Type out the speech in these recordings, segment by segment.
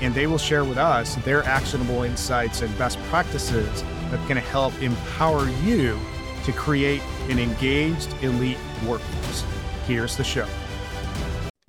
and they will share with us their actionable insights and best practices that can help empower you to create an engaged elite workforce. Here's the show.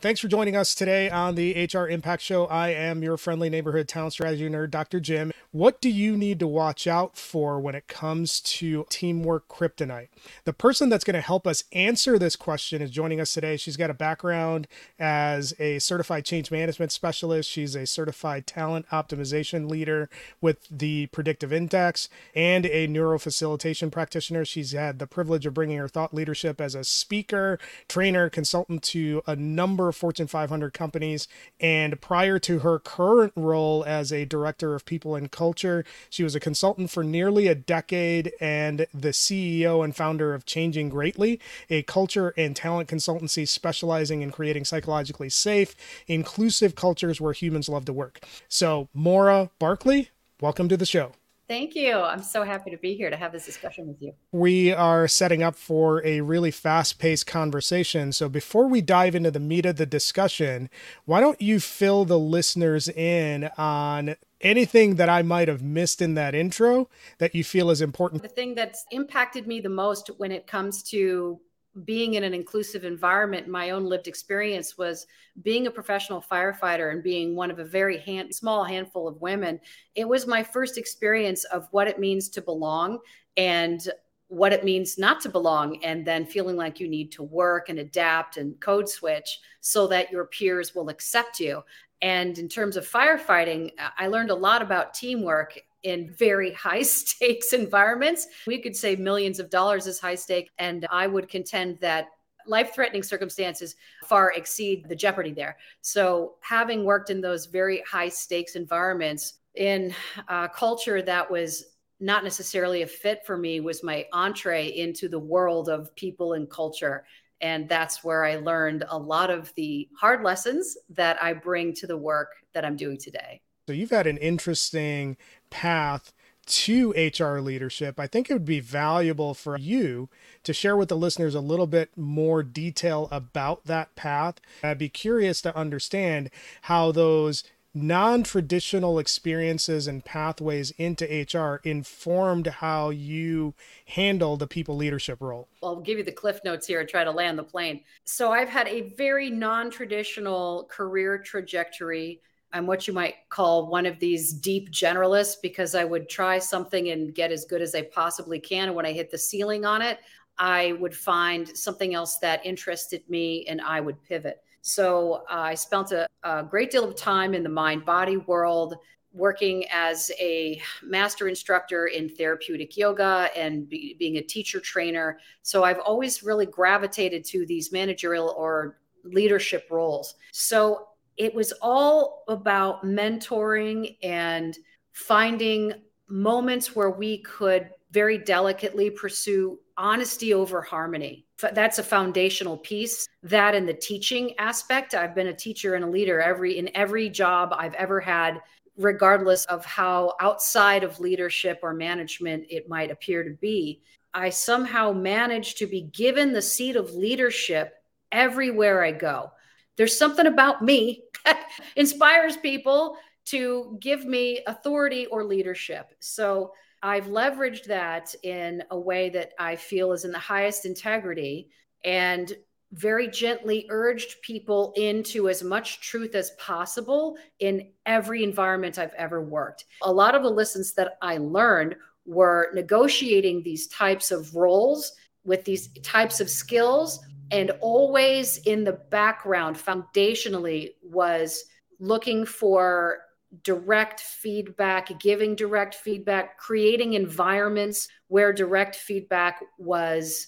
Thanks for joining us today on the HR Impact Show. I am your friendly neighborhood talent strategy nerd, Dr. Jim. What do you need to watch out for when it comes to teamwork kryptonite? The person that's going to help us answer this question is joining us today. She's got a background as a certified change management specialist. She's a certified talent optimization leader with the Predictive Index and a neurofacilitation practitioner. She's had the privilege of bringing her thought leadership as a speaker, trainer, consultant to a number of Fortune 500 companies. And prior to her current role as a director of people and culture, she was a consultant for nearly a decade and the CEO and founder of Changing Greatly, a culture and talent consultancy specializing in creating psychologically safe, inclusive cultures where humans love to work. So, Maura Barclay, welcome to the show. Thank you. I'm so happy to be here to have this discussion with you. We are setting up for a really fast paced conversation. So, before we dive into the meat of the discussion, why don't you fill the listeners in on anything that I might have missed in that intro that you feel is important? The thing that's impacted me the most when it comes to being in an inclusive environment, my own lived experience was being a professional firefighter and being one of a very hand, small handful of women. It was my first experience of what it means to belong and what it means not to belong, and then feeling like you need to work and adapt and code switch so that your peers will accept you. And in terms of firefighting, I learned a lot about teamwork in very high stakes environments. We could say millions of dollars is high stake. And I would contend that life threatening circumstances far exceed the jeopardy there. So, having worked in those very high stakes environments in a culture that was not necessarily a fit for me was my entree into the world of people and culture. And that's where I learned a lot of the hard lessons that I bring to the work that I'm doing today. So you've had an interesting path to HR leadership. I think it would be valuable for you to share with the listeners a little bit more detail about that path. I'd be curious to understand how those non traditional experiences and pathways into HR informed how you handle the people leadership role? I'll give you the cliff notes here and try to land the plane. So, I've had a very non traditional career trajectory I'm what you might call one of these deep generalists because I would try something and get as good as I possibly can. And when I hit the ceiling on it, I would find something else that interested me and I would pivot. So uh, I spent a, a great deal of time in the mind body world, working as a master instructor in therapeutic yoga and be, being a teacher trainer. So I've always really gravitated to these managerial or leadership roles. So it was all about mentoring and finding moments where we could very delicately pursue honesty over harmony. That's a foundational piece. That in the teaching aspect, I've been a teacher and a leader every in every job I've ever had, regardless of how outside of leadership or management it might appear to be. I somehow manage to be given the seat of leadership everywhere I go. There's something about me that inspires people to give me authority or leadership. So I've leveraged that in a way that I feel is in the highest integrity and very gently urged people into as much truth as possible in every environment I've ever worked. A lot of the lessons that I learned were negotiating these types of roles with these types of skills and always in the background foundationally was looking for direct feedback giving direct feedback creating environments where direct feedback was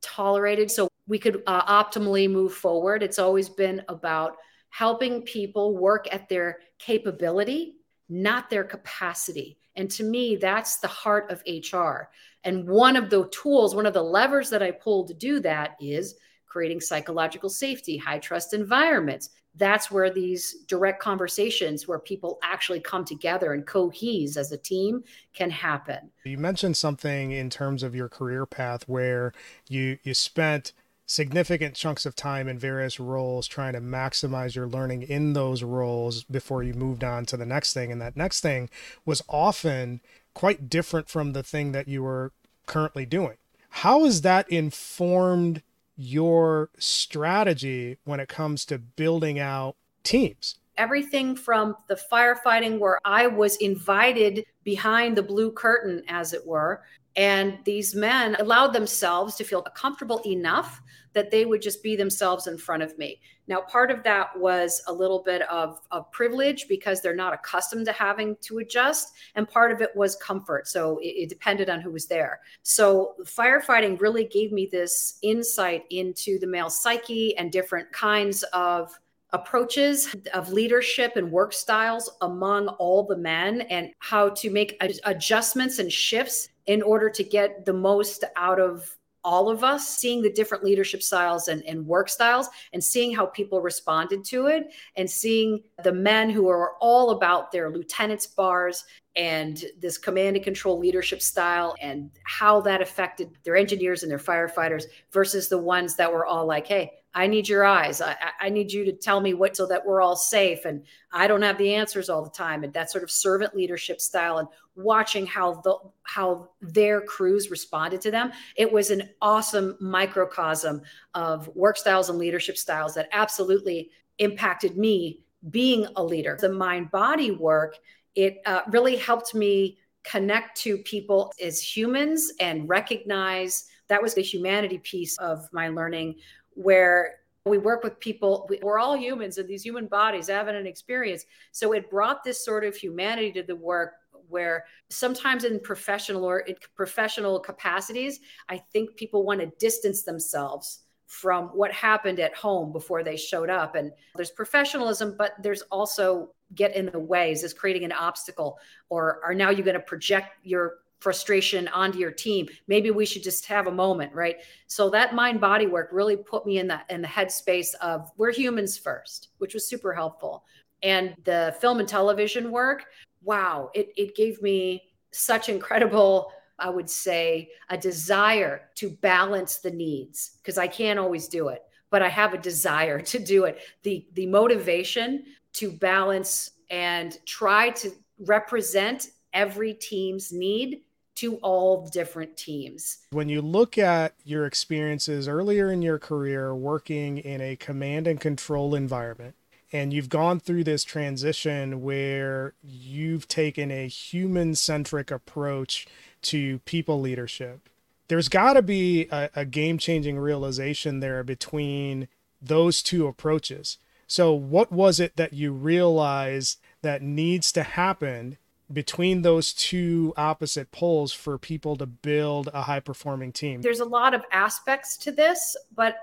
tolerated so we could uh, optimally move forward it's always been about helping people work at their capability not their capacity And to me, that's the heart of HR. And one of the tools, one of the levers that I pull to do that is creating psychological safety, high trust environments. That's where these direct conversations where people actually come together and cohese as a team can happen. You mentioned something in terms of your career path where you you spent significant chunks of time in various roles trying to maximize your learning in those roles before you moved on to the next thing and that next thing was often quite different from the thing that you were currently doing how has that informed your strategy when it comes to building out teams everything from the firefighting where I was invited behind the blue curtain, as it were. And these men allowed themselves to feel comfortable enough that they would just be themselves in front of me. Now, part of that was a little bit of, of privilege because they're not accustomed to having to adjust, and part of it was comfort. So it, it depended on who was there. So firefighting really gave me this insight into the male psyche and different kinds of approaches of leadership and work styles among all the men and how to make adjustments and shifts in order to get the most out of all of us seeing the different leadership styles and, and, work styles and seeing how people responded to it and seeing the men who are all about their lieutenant's bars and this command and control leadership style and how that affected their engineers and their firefighters versus the ones that were all like hey I need your eyes. I, I, need you to tell me what so that we're all safe. And I don't have the answers all the time. And that sort of servant leadership style and watching how the how their crews responded to them. It was an awesome microcosm of work styles and leadership styles that absolutely impacted me being a leader. The mind body work, it uh, really helped me connect to people as humans and recognize that was the humanity piece of my learning where we work with people we're all humans and these human bodies having an experience. So it brought this sort of humanity to the work where sometimes in professional or in professional capacities i think people want to distance themselves from what happened at home before they showed up. And there's professionalism but there's also get in the way is creating an obstacle or are now you going to project your frustration onto your team. Maybe we should just have a moment right? So that mind body work really put me in the in the headspace of we're humans first which was super helpful. And the film and television work wow it, it gave me such incredible i would say a desire to balance the needs because i can't always do it but i have a desire to do it. The the motivation to balance and try to represent every team's need to all different teams. When you look at your experiences earlier in your career working in a command and control environment, and you've gone through this transition where you've taken a human centric approach to people leadership, there's got to be a, a game changing realization there between those two approaches. So, what was it that you realized that needs to happen between those two opposite poles for people to build a high performing team? There's a lot of aspects to this, but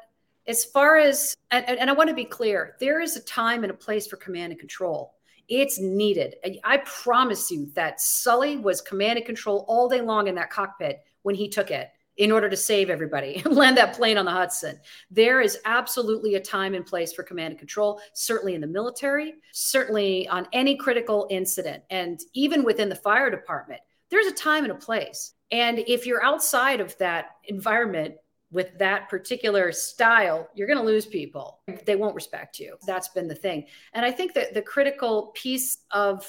as far as, and, and, I want to be clear, there is a time and a place for command and control. It's needed. I promise you that Sully was command and control all day long in that cockpit when he took it in order to save everybody and land that plane on the Hudson. There is absolutely a time and place for command and control, certainly in the military, certainly on any critical incident, and even within the fire department. There's a time and a place. And if you're outside of that environment with that particular style, you're going to lose people. They won't respect you. That's been the thing. And I think that the critical piece of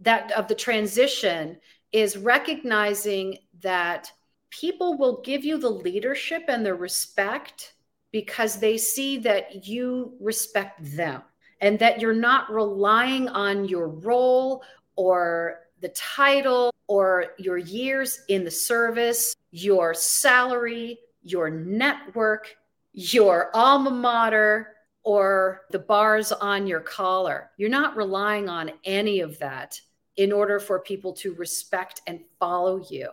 that of the transition is recognizing that people will give you the leadership and the respect because they see that you respect them and that you're not relying on your role or the title or your years in the service, your salary, your network, your alma mater, or the bars on your collar. You're not relying on any of that in order for people to respect and follow you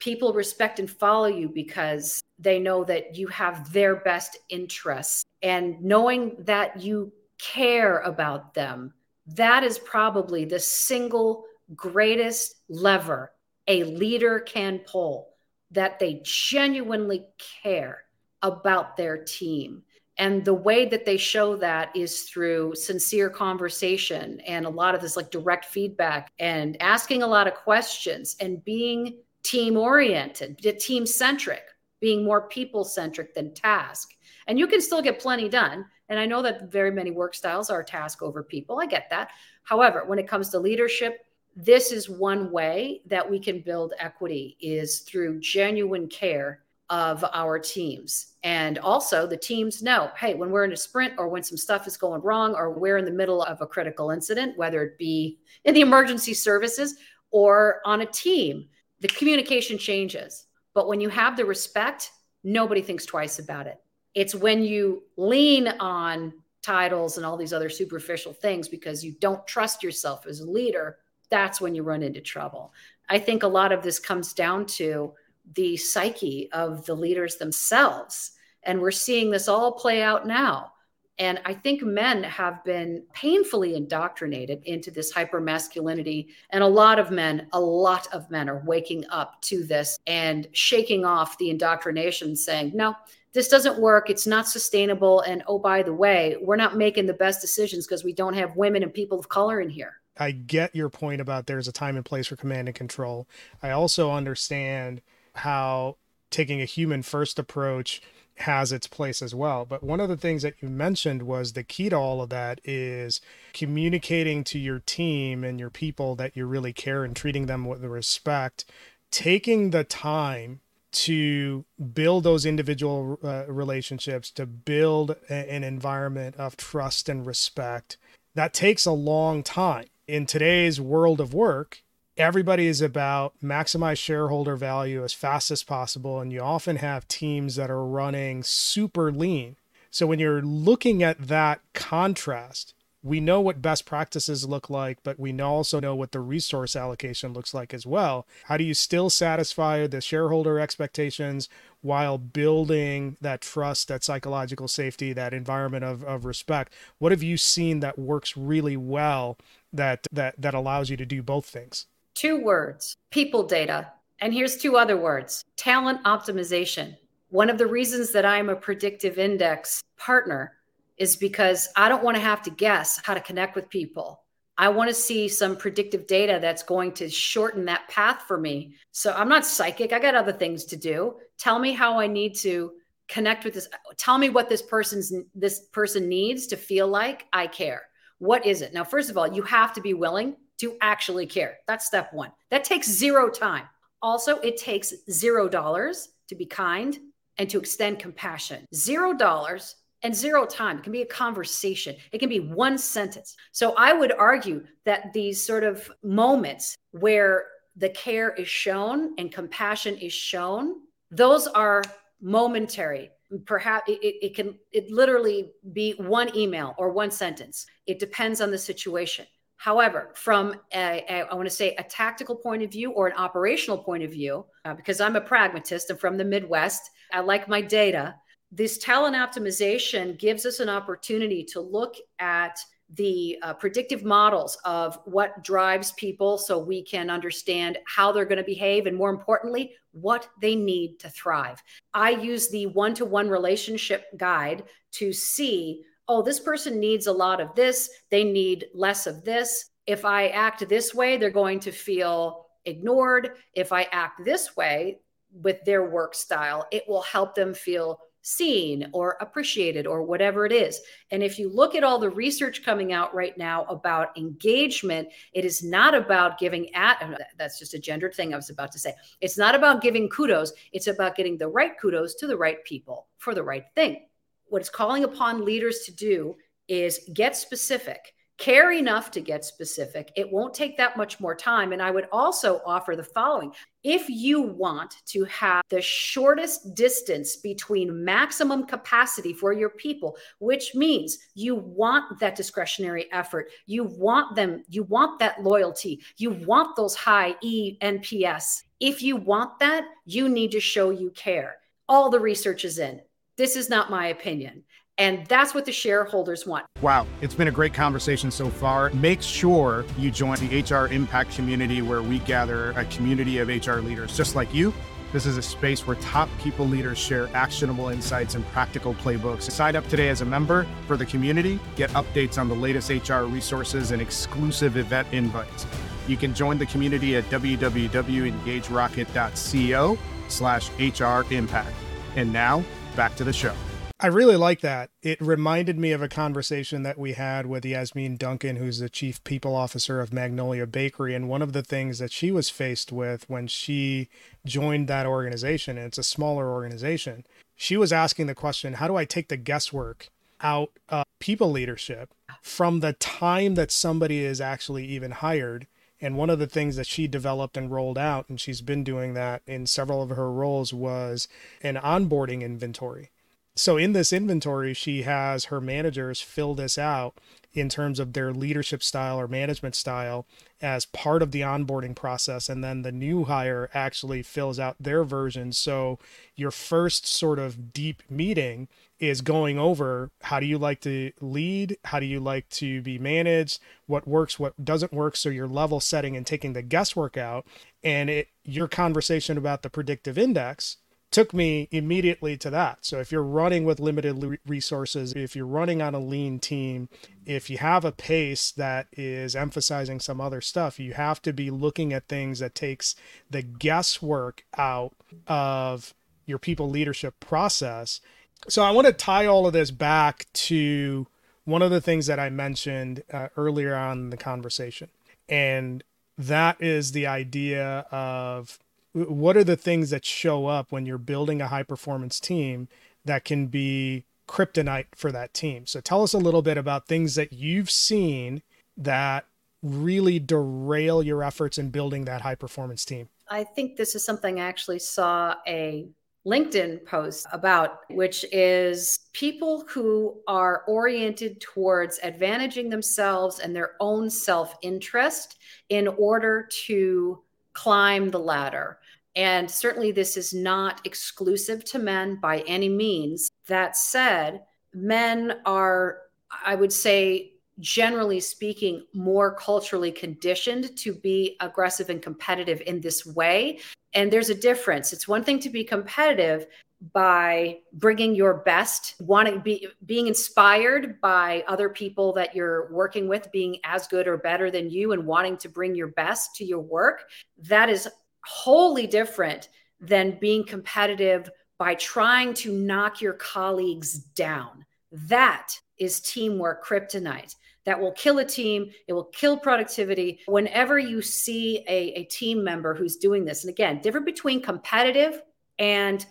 people respect and follow you because they know that you have their best interests and knowing that you care about them that is probably the single greatest lever a leader can pull that they genuinely care about their team. And the way that they show that is through sincere conversation and a lot of this like direct feedback and asking a lot of questions and being team oriented, team centric, being more people centric than task. And you can still get plenty done. And I know that very many work styles are task over people. I get that. However, when it comes to leadership, this is one way that we can build equity is through genuine care of our teams. And also the teams know, hey, when we're in a sprint or when some stuff is going wrong or we're in the middle of a critical incident, whether it be in the emergency services or on a team, the communication changes. But when you have the respect, nobody thinks twice about it. It's when you lean on titles and all these other superficial things because you don't trust yourself as a leader, that's when you run into trouble. I think a lot of this comes down to the psyche of the leaders themselves. And we're seeing this all play out now. And I think men have been painfully indoctrinated into this hyper masculinity. And a lot of men, a lot of men are waking up to this and shaking off the indoctrination, saying, no, this doesn't work. It's not sustainable. And oh, by the way, we're not making the best decisions because we don't have women and people of color in here. I get your point about there's a time and place for command and control. I also understand how taking a human first approach has its place as well. But one of the things that you mentioned was the key to all of that is communicating to your team and your people that you really care and treating them with respect, taking the time to build those individual uh, relationships, to build a, an environment of trust and respect. That takes a long time. In today's world of work, everybody is about maximize shareholder value as fast as possible and you often have teams that are running super lean. So when you're looking at that contrast we know what best practices look like but we also know what the resource allocation looks like as well. How do you still satisfy the shareholder expectations while building that trust that psychological safety that environment of, of respect? What have you seen that works really well that that that allows you to do both things Two words people data. And here's two other words talent optimization. One of the reasons that I'm a predictive index partner is because I don't want to have to guess how to connect with people. I want to see some predictive data that's going to shorten that path for me. So I'm not psychic. I got other things to do. Tell me how I need to connect with this. Tell me what this person's this person needs to feel like I care. What is it? Now, first of all, you have to be willing to actually care. That's step one. That takes zero time. Also, it takes zero dollars to be kind and to extend compassion. Zero dollars and zero time. It can be a conversation, it can be one sentence. So I would argue that these sort of moments where the care is shown and compassion is shown, those are momentary perhaps it, it, can it literally be one email or one sentence it depends on the situation However, from a, a, I want to say a tactical point of view or an operational point of view, uh, because I'm a pragmatist and from the Midwest, I like my data. This talent optimization gives us an opportunity to look at the uh, predictive models of what drives people so we can understand how they're going to behave and more importantly what they need to thrive i use the one-to-one relationship guide to see oh, this person needs a lot of this, they need less of this. If I act this way, they're going to feel ignored. If I act this way with their work style, it will help them feel seen or appreciated or whatever it is. And if you look at all the research coming out right now about engagement, it is not about giving at that's just a gendered thing I was about to say. It's not about giving kudos, it's about getting the right kudos to the right people for the right thing what it's calling upon leaders to do is get specific care enough to get specific. It won't take that much more time. And I would also offer the following if you want to have the shortest distance between maximum capacity for your people, which means you want that discretionary effort, you want them, you want that loyalty, you want those high E NPS. If you want that, you need to show you care. All the research is in. This is not my opinion. And that's what the shareholders want. Wow, it's been a great conversation so far. Make sure you join the HR Impact community where we gather a community of HR leaders just like you. This is a space where top people leaders share actionable insights and practical playbooks. Sign up today as a member for the community, get updates on the latest HR resources and exclusive event invites. You can join the community at www.engagerocket.co slash HR impact. And now, back to the show. I really like that. It reminded me of a conversation that we had with Yasmin Duncan, who's the chief people officer of Magnolia Bakery. And one of the things that she was faced with when she joined that organization, and it's a smaller organization, she was asking the question how do I take the guesswork out of people leadership from the time that somebody is actually even hired? And one of the things that she developed and rolled out, and she's been doing that in several of her roles, was an onboarding inventory. So in this inventory, she has her managers fill this out in terms of their leadership style or management style as part of the onboarding process. And then the new hire actually fills out their version. So your first sort of deep meeting is going over how do you like to lead? How do you like to be managed? What works, what doesn't work? So you're level setting and taking the guesswork out. And it, your conversation about the predictive index took me immediately to that. So if you're running with limited resources, if you're running on a lean team, if you have a pace that is emphasizing some other stuff, you have to be looking at things that takes the guesswork out of your people leadership process. So I want to tie all of this back to one of the things that I mentioned uh, earlier on in the conversation. And that is the idea of what are the things that show up when you're building a high performance team that can be kryptonite for that team so tell us a little bit about things that you've seen that really derail your efforts in building that high performance team i think this is something i actually saw a LinkedIn post about, which is people who are oriented towards advantaging themselves and their own self interest in order to climb the ladder. And certainly, this is not exclusive to men by any means. That said, men are, I would say, generally speaking, more culturally conditioned to be aggressive and competitive in this way. And there's a difference. It's one thing to be competitive by bringing your best wanting be being inspired by other people that you're working with being as good or better than you and wanting to bring your best to your work that is wholly different than being competitive by trying to knock your colleagues down. That is teamwork kryptonite. That will kill a team. It will kill productivity. Whenever you see a, a team member who's doing this, and again, different between competitive and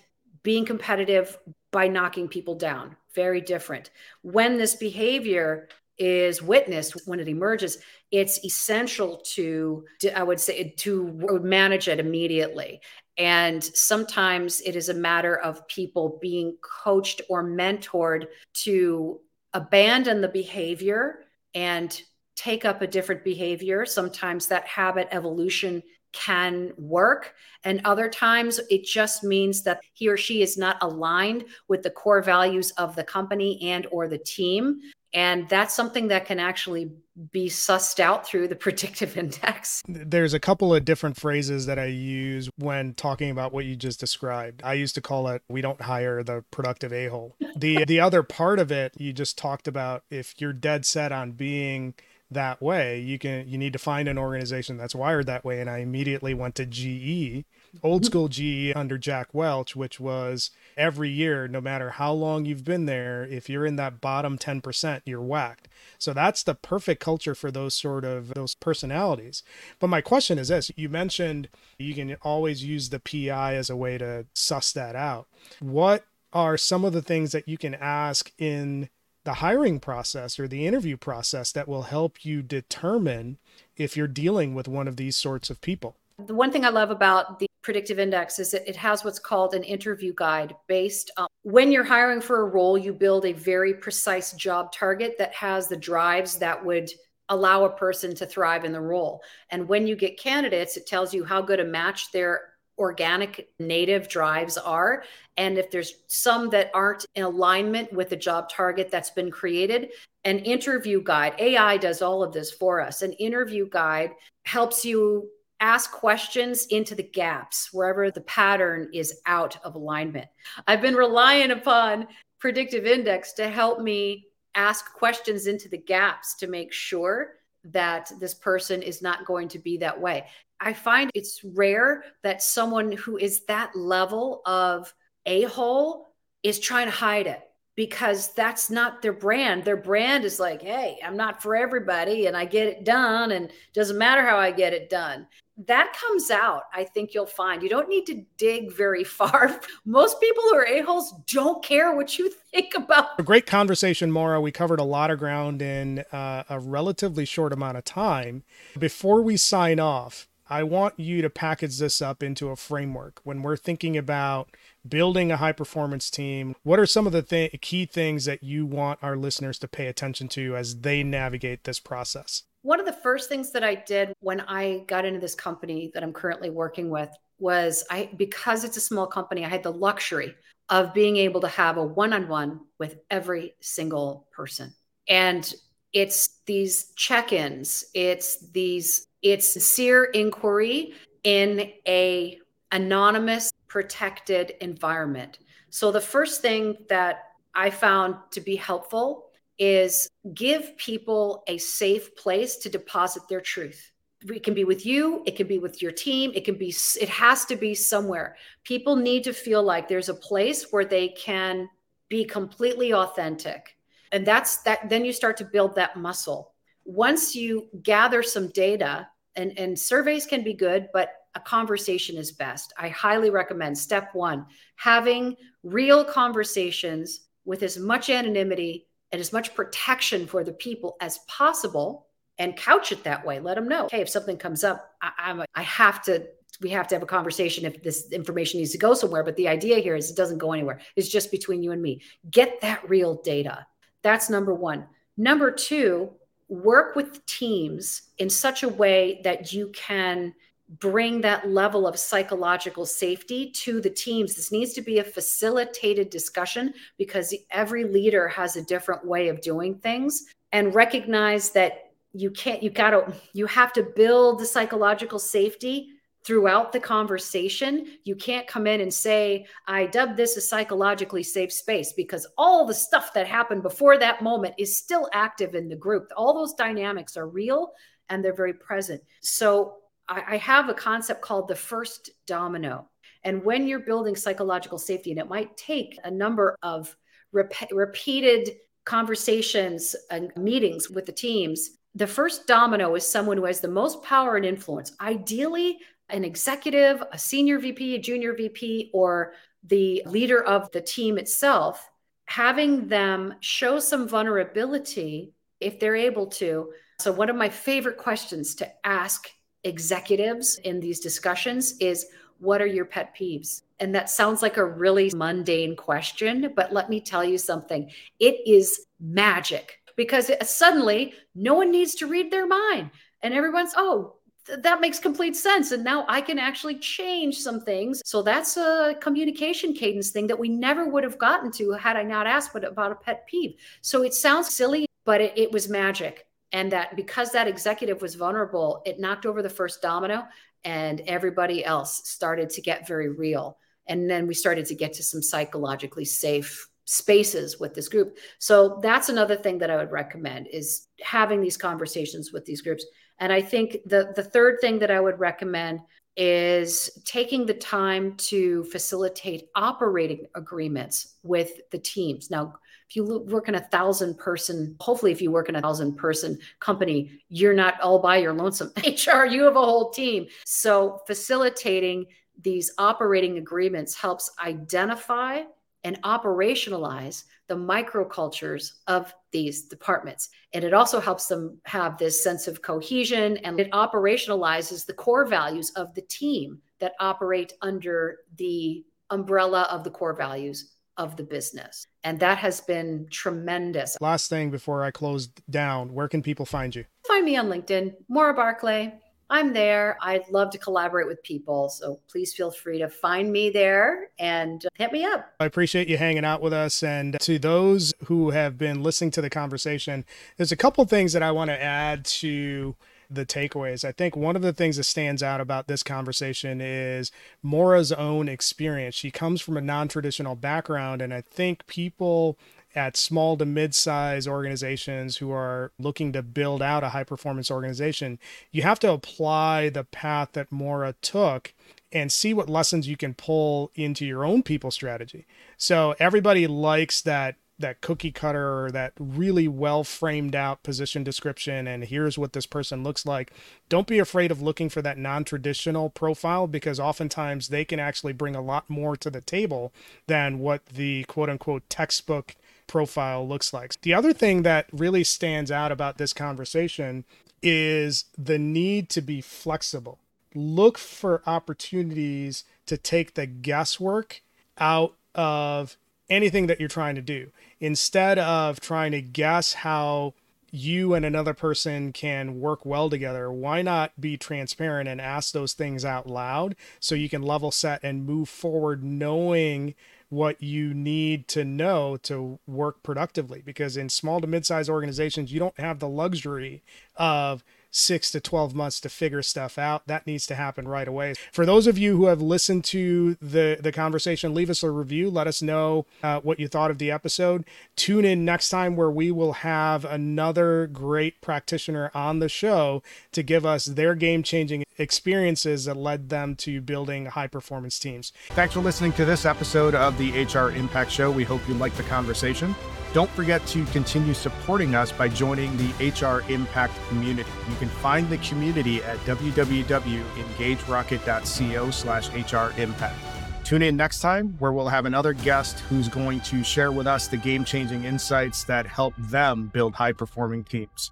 being competitive by knocking people down, very different. When this behavior is witnessed, when it emerges, it's essential to, I would say, to manage it immediately. And sometimes it is a matter of people being coached or mentored to abandon the behavior and take up a different behavior. Sometimes that habit evolution can work and other times it just means that he or she is not aligned with the core values of the company and or the team and that's something that can actually be sussed out through the predictive index. There's a couple of different phrases that I use when talking about what you just described. I used to call it we don't hire the productive a-hole. The the other part of it you just talked about if you're dead set on being that way, you can you need to find an organization that's wired that way and I immediately went to GE old school GE under Jack Welch, which was every year, no matter how long you've been there, if you're in that bottom 10%, you're whacked. So that's the perfect culture for those sort of those personalities. But my question is this you mentioned you can always use the PI as a way to suss that out. What are some of the things that you can ask in the hiring process or the interview process that will help you determine if you're dealing with one of these sorts of people? The one thing I love about the predictive index is that it has what's called an interview guide based on when you're hiring for a role, you build a very precise job target that has the drives that would allow a person to thrive in the role. And when you get candidates, it tells you how good a match their organic native drives are. And if there's some that aren't in alignment with the job target that's been created an interview guide ai does all of this for us. An interview guide helps you ask questions into the gaps wherever the pattern is out of alignment. I've been relying upon predictive index to help me ask questions into the gaps to make sure that this person is not going to be that way. I find it's rare that someone who is that level of a hole is trying to hide it because that's not their brand. Their brand is like, hey, I'm not for everybody and I get it done and doesn't matter how I get it done. That comes out, I think you'll find. You don't need to dig very far. Most people who are a-holes don't care what you think about. A great conversation, Maura. We covered a lot of ground in uh, a relatively short amount of time. Before we sign off, I want you to package this up into a framework when we're thinking about building a high performance team. What are some of the th- key things that you want our listeners to pay attention to as they navigate this process? One of the first things that I did when I got into this company that I'm currently working with was I because it's a small company, I had the luxury of being able to have a one-on-one with every single person. And it's these check-ins, it's these it's sincere inquiry in a anonymous protected environment. So the first thing that i found to be helpful is give people a safe place to deposit their truth. It can be with you it can be with your team it can be it has to be somewhere. People need to feel like there's a place where they can be completely authentic. And that's that then you start to build that muscle once you gather some data, and, and surveys can be good, but a conversation is best. I highly recommend step one having real conversations with as much anonymity and as much protection for the people as possible and couch it that way. Let them know, hey, if something comes up, I, I'm, I have to we have to have a conversation if this information needs to go somewhere. But the idea here is it doesn't go anywhere. It's just between you and me. Get that real data. That's number one. Number two, work with teams in such a way that you can bring that level of psychological safety to the teams. This needs to be a facilitated discussion because every leader has a different way of doing things and recognize that you can't you got to you have to build the psychological safety throughout the conversation. You can't come in and say, I dubbed this a psychologically safe space because all the stuff that happened before that moment is still active in the group. All those dynamics are real and they're very present. So I, I have a concept called the first domino. And when you're building psychological safety, and it might take a number of rep- repeated conversations and meetings with the teams, the first domino is someone who has the most power and influence, ideally an executive, a senior VP, a junior VP, or the leader of the team itself, having them show some vulnerability if they're able to. So, one of my favorite questions to ask executives in these discussions is what are your pet peeves? And that sounds like a really mundane question, but let me tell you something. It is magic because it, suddenly no one needs to read their mind. And everyone's, oh, that makes complete sense. And now I can actually change some things. So that's a communication cadence thing that we never would have gotten to had I not asked but about a pet peeve. So it sounds silly, but it, it was magic. And that because that executive was vulnerable, it knocked over the first domino and everybody else started to get very real. And then we started to get to some psychologically safe spaces with this group. So that's another thing that I would recommend is having these conversations with these groups and I think the the third thing that I would recommend is taking the time to facilitate operating agreements with the teams. Now, if you work in a thousand person, hopefully, if you work in a thousand person company, you're not all by your lonesome. HR, you have a whole team. So, facilitating these operating agreements helps identify and operationalize the microcultures of these departments. And it also helps them have this sense of cohesion and it operationalizes the core values of the team that operate under the umbrella of the core values of the business. And that has been tremendous. Last thing before I close down, where can people find you? Find me on LinkedIn, Maura Barclay. I'm there. I'd love to collaborate with people. So please feel free to find me there and uh, hit me up. I appreciate you hanging out with us. And to those who have been listening to the conversation, there's a couple things that I want to add to the takeaways. I think one of the things that stands out about this conversation is Maura's own experience. She comes from a non traditional background, and I think people at small to mid-size organizations who are looking to build out a high performance organization, you have to apply the path that Maura took and see what lessons you can pull into your own people strategy. So everybody likes that that cookie cutter or that really well framed out position description and here's what this person looks like don't be afraid of looking for that non-traditional profile because oftentimes they can actually bring a lot more to the table than what the quote unquote textbook profile looks like. The other thing that really stands out about this conversation is the need to be flexible. Look for opportunities to take the guesswork out of anything that you're trying to do. Instead of trying to guess how you and another person can work well together, why not be transparent and ask those things out loud so you can level set and move forward knowing what you need to know to work productively because in small to mid-sized organizations you don't have the luxury of six to 12 months to figure stuff out. That needs to happen right away. For those of you who have listened to the, the conversation, leave us a review. Let us know uh, what you thought of the episode. Tune in next time where we will have another great practitioner on the show to give us their game changing experiences that led them to building high performance teams. Thanks for listening to this episode of the HR Impact Show. We hope you liked the conversation. Don't forget to continue supporting us by joining the HR Impact community. You can find the community at www.engagerocket.co slash HR Impact. Tune in next time where we'll have another guest who's going to share with us the game changing insights that help them build high performing teams.